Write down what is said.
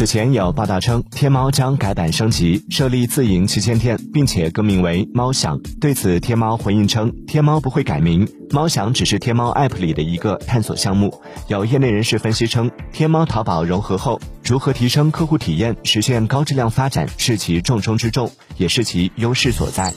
此前有报道称，天猫将改版升级，设立自营旗舰店，并且更名为猫享。对此，天猫回应称，天猫不会改名，猫享只是天猫 App 里的一个探索项目。有业内人士分析称，天猫淘宝融合后，如何提升客户体验，实现高质量发展，是其重中之重，也是其优势所在。